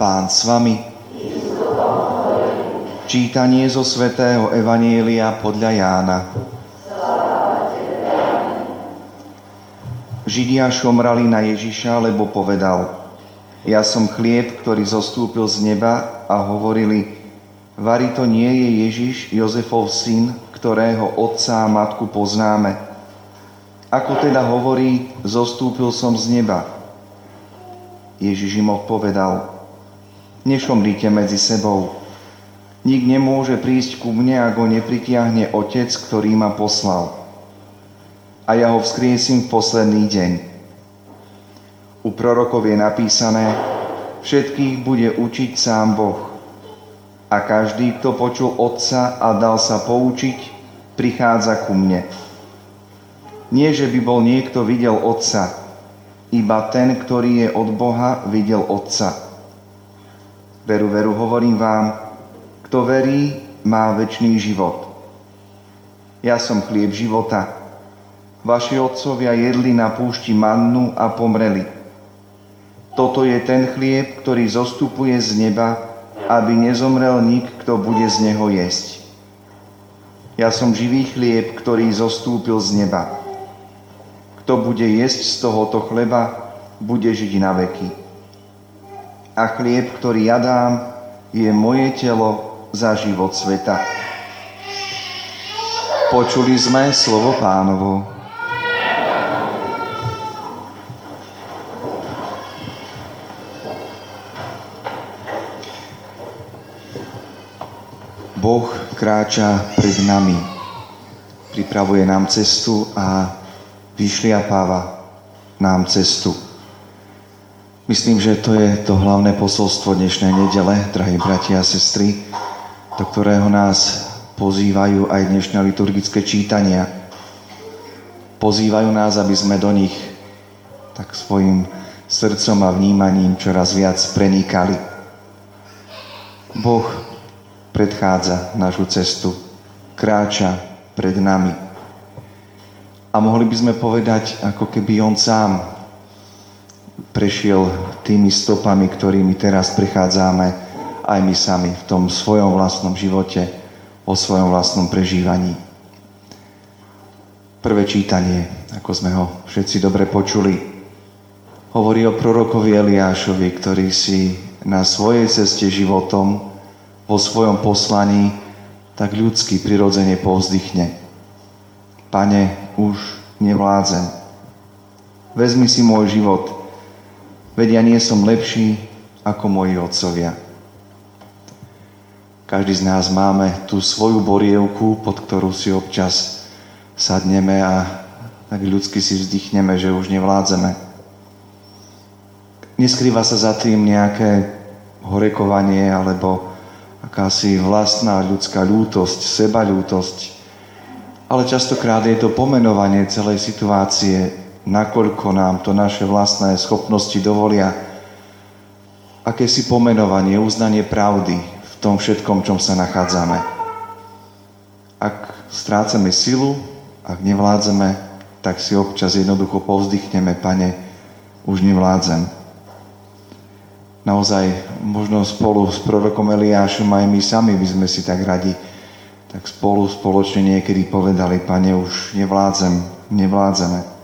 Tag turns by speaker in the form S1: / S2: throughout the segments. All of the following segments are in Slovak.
S1: Pán s vami. Čítanie zo svätého Evanielia podľa Jána. Židia šomrali na Ježiša, lebo povedal Ja som chlieb, ktorý zostúpil z neba a hovorili Vari to nie je Ježiš, Jozefov syn, ktorého otca a matku poznáme. Ako teda hovorí, zostúpil som z neba. Ježiš im odpovedal, Nešomrite medzi sebou. Nik nemôže prísť ku mne, ak ho nepritiahne Otec, ktorý ma poslal. A ja ho vzkriesím v posledný deň. U prorokov je napísané, všetkých bude učiť sám Boh. A každý, kto počul Otca a dal sa poučiť, prichádza ku mne. Nie, že by bol niekto videl Otca, iba ten, ktorý je od Boha, videl Otca. Veru, veru, hovorím vám, kto verí, má väčší život. Ja som chlieb života. Vaši otcovia jedli na púšti mannu a pomreli. Toto je ten chlieb, ktorý zostupuje z neba, aby nezomrel nik, kto bude z neho jesť. Ja som živý chlieb, ktorý zostúpil z neba. Kto bude jesť z tohoto chleba, bude žiť na veky a chlieb, ktorý ja dám, je moje telo za život sveta. Počuli sme slovo pánovo. Boh kráča pred nami, pripravuje nám cestu a vyšliapáva nám cestu. Myslím, že to je to hlavné posolstvo dnešnej nedele, drahí bratia a sestry, do ktorého nás pozývajú aj dnešné liturgické čítania. Pozývajú nás, aby sme do nich tak svojim srdcom a vnímaním čoraz viac prenikali. Boh predchádza našu cestu, kráča pred nami. A mohli by sme povedať, ako keby On sám prešiel tými stopami, ktorými teraz prechádzame aj my sami v tom svojom vlastnom živote, o svojom vlastnom prežívaní. Prvé čítanie, ako sme ho všetci dobre počuli, hovorí o prorokovi Eliášovi, ktorý si na svojej ceste životom, vo svojom poslaní, tak ľudsky prirodzene povzdychne. Pane, už nevládzem. Vezmi si môj život, Veď ja nie som lepší ako moji otcovia. Každý z nás máme tú svoju borievku, pod ktorú si občas sadneme a tak ľudsky si vzdychneme, že už nevládzeme. Neskrýva sa za tým nejaké horekovanie alebo akási vlastná ľudská ľútosť, seba ľútosť, ale častokrát je to pomenovanie celej situácie, nakoľko nám to naše vlastné schopnosti dovolia, akési pomenovanie, uznanie pravdy v tom všetkom, čom sa nachádzame. Ak strácame silu, ak nevládzeme, tak si občas jednoducho povzdychneme, pane, už nevládzem. Naozaj, možno spolu s prorokom Eliášom aj my sami by sme si tak radi, tak spolu spoločne niekedy povedali, pane, už nevládzem, nevládzeme.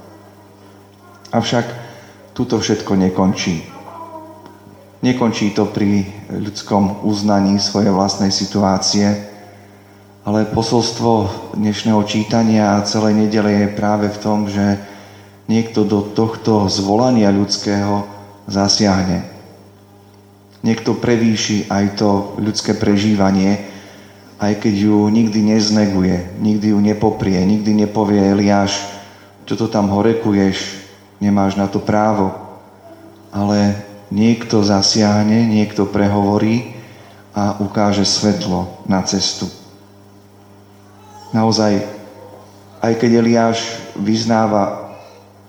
S1: Avšak tuto všetko nekončí. Nekončí to pri ľudskom uznaní svojej vlastnej situácie, ale posolstvo dnešného čítania a celej nedele je práve v tom, že niekto do tohto zvolania ľudského zasiahne. Niekto prevýši aj to ľudské prežívanie, aj keď ju nikdy nezneguje, nikdy ju nepoprie, nikdy nepovie Eliáš, čo to tam horekuješ, nemáš na to právo. Ale niekto zasiahne, niekto prehovorí a ukáže svetlo na cestu. Naozaj, aj keď Eliáš vyznáva,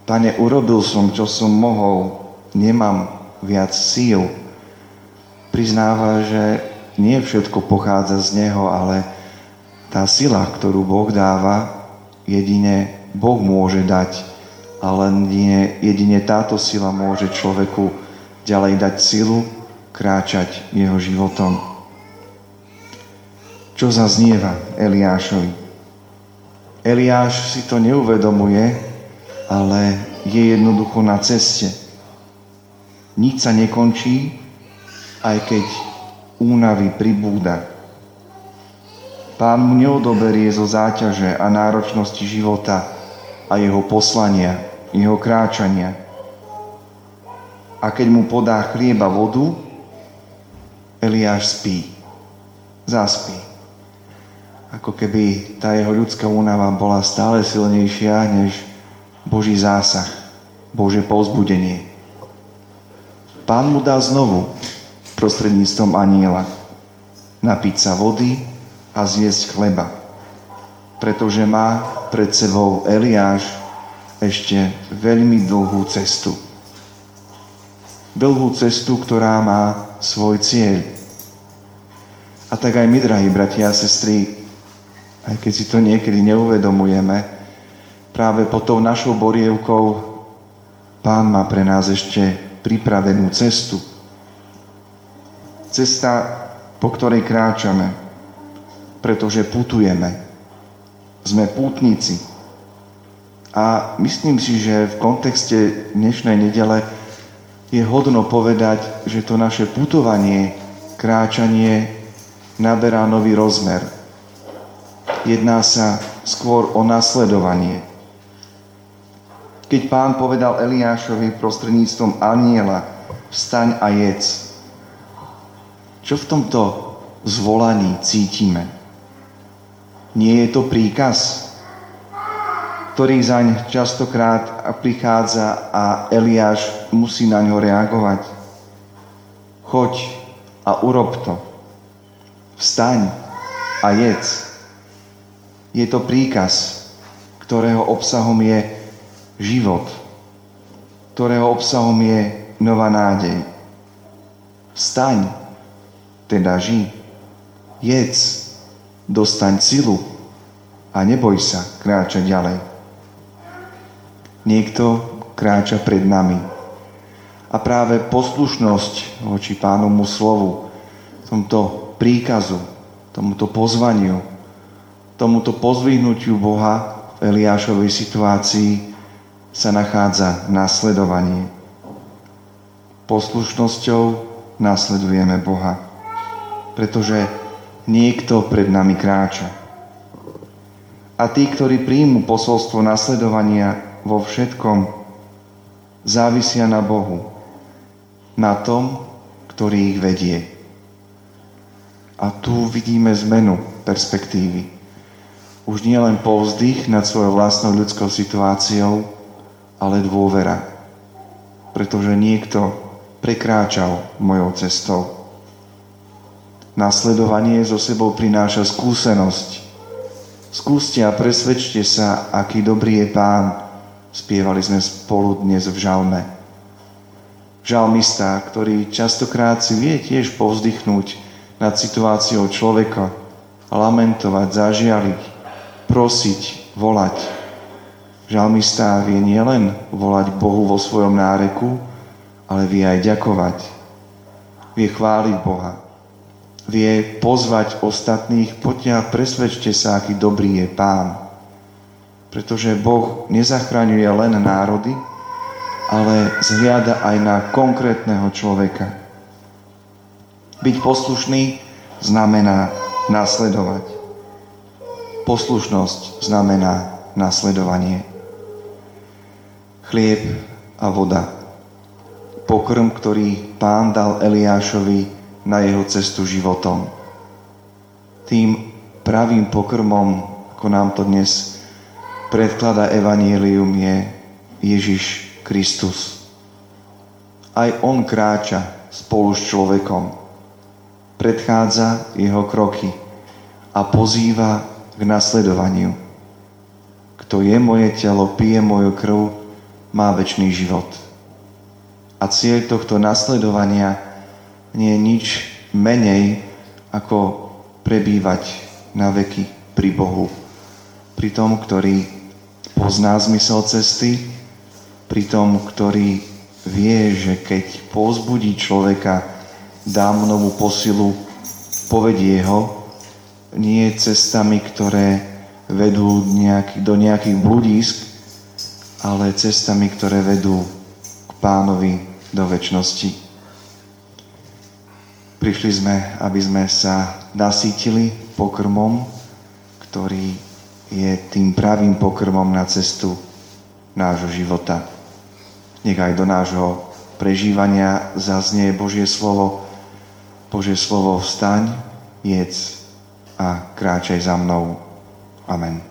S1: pane, urobil som, čo som mohol, nemám viac síl, priznáva, že nie všetko pochádza z Neho, ale tá sila, ktorú Boh dáva, jedine Boh môže dať a len jedine, jedine táto sila môže človeku ďalej dať silu, kráčať jeho životom. Čo zaznieva Eliášovi? Eliáš si to neuvedomuje, ale je jednoducho na ceste. Nič sa nekončí, aj keď únavy pribúda. Pán mu neodoberie zo záťaže a náročnosti života a jeho poslania, jeho kráčania. A keď mu podá chlieba vodu, Eliáš spí. Zaspí. Ako keby tá jeho ľudská únava bola stále silnejšia než Boží zásah, Bože povzbudenie. Pán mu dá znovu prostredníctvom aniela napiť sa vody a zjesť chleba, pretože má pred sebou Eliáš ešte veľmi dlhú cestu. Dlhú cestu, ktorá má svoj cieľ. A tak aj my, drahí bratia a sestry, aj keď si to niekedy neuvedomujeme, práve pod tou našou borievkou Pán má pre nás ešte pripravenú cestu. Cesta, po ktorej kráčame, pretože putujeme. Sme pútnici. A myslím si, že v kontexte dnešnej nedele je hodno povedať, že to naše putovanie, kráčanie naberá nový rozmer. Jedná sa skôr o nasledovanie. Keď pán povedal Eliášovi prostredníctvom aniela, vstaň a jedz. Čo v tomto zvolaní cítime? Nie je to príkaz? Ktorý zaň častokrát prichádza a Eliáš musí na ňo reagovať. Choď a urob to. Vstaň a jedz. Je to príkaz, ktorého obsahom je život, ktorého obsahom je nová nádej. Vstaň, teda ži. Jedz, dostaň silu a neboj sa kráčať ďalej. Niekto kráča pred nami. A práve poslušnosť voči pánomu slovu, tomto príkazu, tomuto pozvaniu, tomuto pozvihnutiu Boha v Eliášovej situácii sa nachádza nasledovanie. Poslušnosťou nasledujeme Boha, pretože niekto pred nami kráča. A tí, ktorí príjmu posolstvo nasledovania, vo všetkom závisia na Bohu, na tom, ktorý ich vedie. A tu vidíme zmenu perspektívy. Už nie len povzdych nad svojou vlastnou ľudskou situáciou, ale dôvera. Pretože niekto prekráčal mojou cestou. Nasledovanie zo sebou prináša skúsenosť. Skúste a presvedčte sa, aký dobrý je Pán, Spievali sme spolu dnes v žalme. Žalmista, ktorý častokrát si vie tiež povzdychnúť nad situáciou človeka, lamentovať, zažialiť, prosiť, volať. Žalmista vie nielen volať Bohu vo svojom náreku, ale vie aj ďakovať. Vie chváliť Boha. Vie pozvať ostatných, poďte a presvedčte sa, aký dobrý je Pán. Pretože Boh nezachraňuje len národy, ale zhliada aj na konkrétneho človeka. Byť poslušný znamená nasledovať. Poslušnosť znamená nasledovanie. Chlieb a voda. Pokrm, ktorý pán dal Eliášovi na jeho cestu životom. Tým pravým pokrmom, ako nám to dnes predklada Evangelium je Ježiš Kristus. Aj On kráča spolu s človekom. Predchádza jeho kroky a pozýva k nasledovaniu. Kto je moje telo, pije moju krv, má väčší život. A cieľ tohto nasledovania nie je nič menej ako prebývať na veky pri Bohu. Pri tom, ktorý pozná zmysel cesty, pri tom, ktorý vie, že keď povzbudí človeka dám novú posilu, povedie ho nie cestami, ktoré vedú nejaký, do nejakých bludísk, ale cestami, ktoré vedú k pánovi do väčšnosti. Prišli sme, aby sme sa nasítili pokrmom, ktorý je tým pravým pokrmom na cestu nášho života. Nech aj do nášho prežívania zaznie Božie slovo. Božie slovo vstaň, jedz a kráčaj za mnou. Amen.